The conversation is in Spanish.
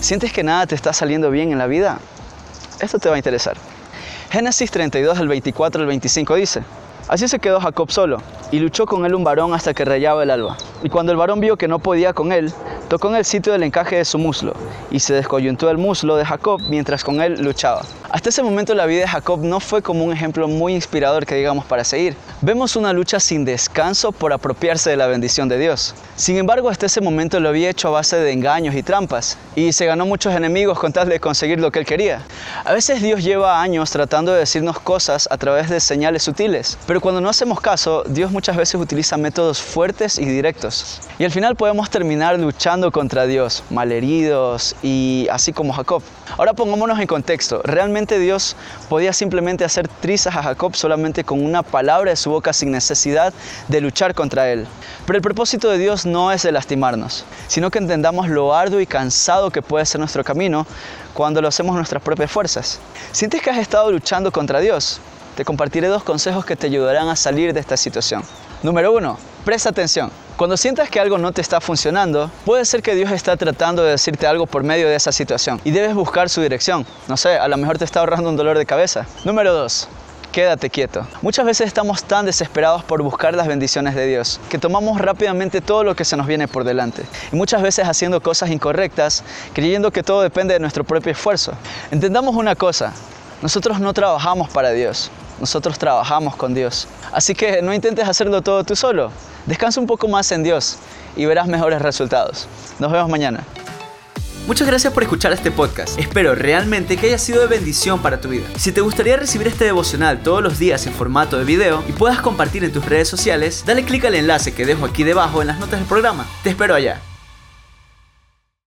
¿Sientes que nada te está saliendo bien en la vida? Esto te va a interesar. Génesis 32 del 24 al 25 dice, Así se quedó Jacob solo, y luchó con él un varón hasta que rayaba el alba. Y cuando el varón vio que no podía con él, tocó en el sitio del encaje de su muslo, y se descoyuntó el muslo de Jacob mientras con él luchaba. Hasta ese momento la vida de Jacob no fue como un ejemplo muy inspirador que digamos para seguir. Vemos una lucha sin descanso por apropiarse de la bendición de Dios. Sin embargo, hasta ese momento lo había hecho a base de engaños y trampas, y se ganó muchos enemigos con tal de conseguir lo que él quería. A veces Dios lleva años tratando de decirnos cosas a través de señales sutiles, pero cuando no hacemos caso, Dios muchas veces utiliza métodos fuertes y directos. Y al final podemos terminar luchando contra Dios, malheridos y así como Jacob. Ahora pongámonos en contexto. Realmente Dios podía simplemente hacer trizas a Jacob solamente con una palabra de su boca sin necesidad de luchar contra él. Pero el propósito de Dios no es de lastimarnos, sino que entendamos lo arduo y cansado que puede ser nuestro camino cuando lo hacemos nuestras propias fuerzas. ¿Sientes que has estado luchando contra Dios? Te compartiré dos consejos que te ayudarán a salir de esta situación. Número uno, presta atención. Cuando sientas que algo no te está funcionando, puede ser que Dios está tratando de decirte algo por medio de esa situación y debes buscar su dirección. No sé, a lo mejor te está ahorrando un dolor de cabeza. Número 2. Quédate quieto. Muchas veces estamos tan desesperados por buscar las bendiciones de Dios que tomamos rápidamente todo lo que se nos viene por delante. Y muchas veces haciendo cosas incorrectas, creyendo que todo depende de nuestro propio esfuerzo. Entendamos una cosa, nosotros no trabajamos para Dios, nosotros trabajamos con Dios. Así que no intentes hacerlo todo tú solo. Descansa un poco más en Dios y verás mejores resultados. Nos vemos mañana. Muchas gracias por escuchar este podcast. Espero realmente que haya sido de bendición para tu vida. Si te gustaría recibir este devocional todos los días en formato de video y puedas compartir en tus redes sociales, dale clic al enlace que dejo aquí debajo en las notas del programa. Te espero allá.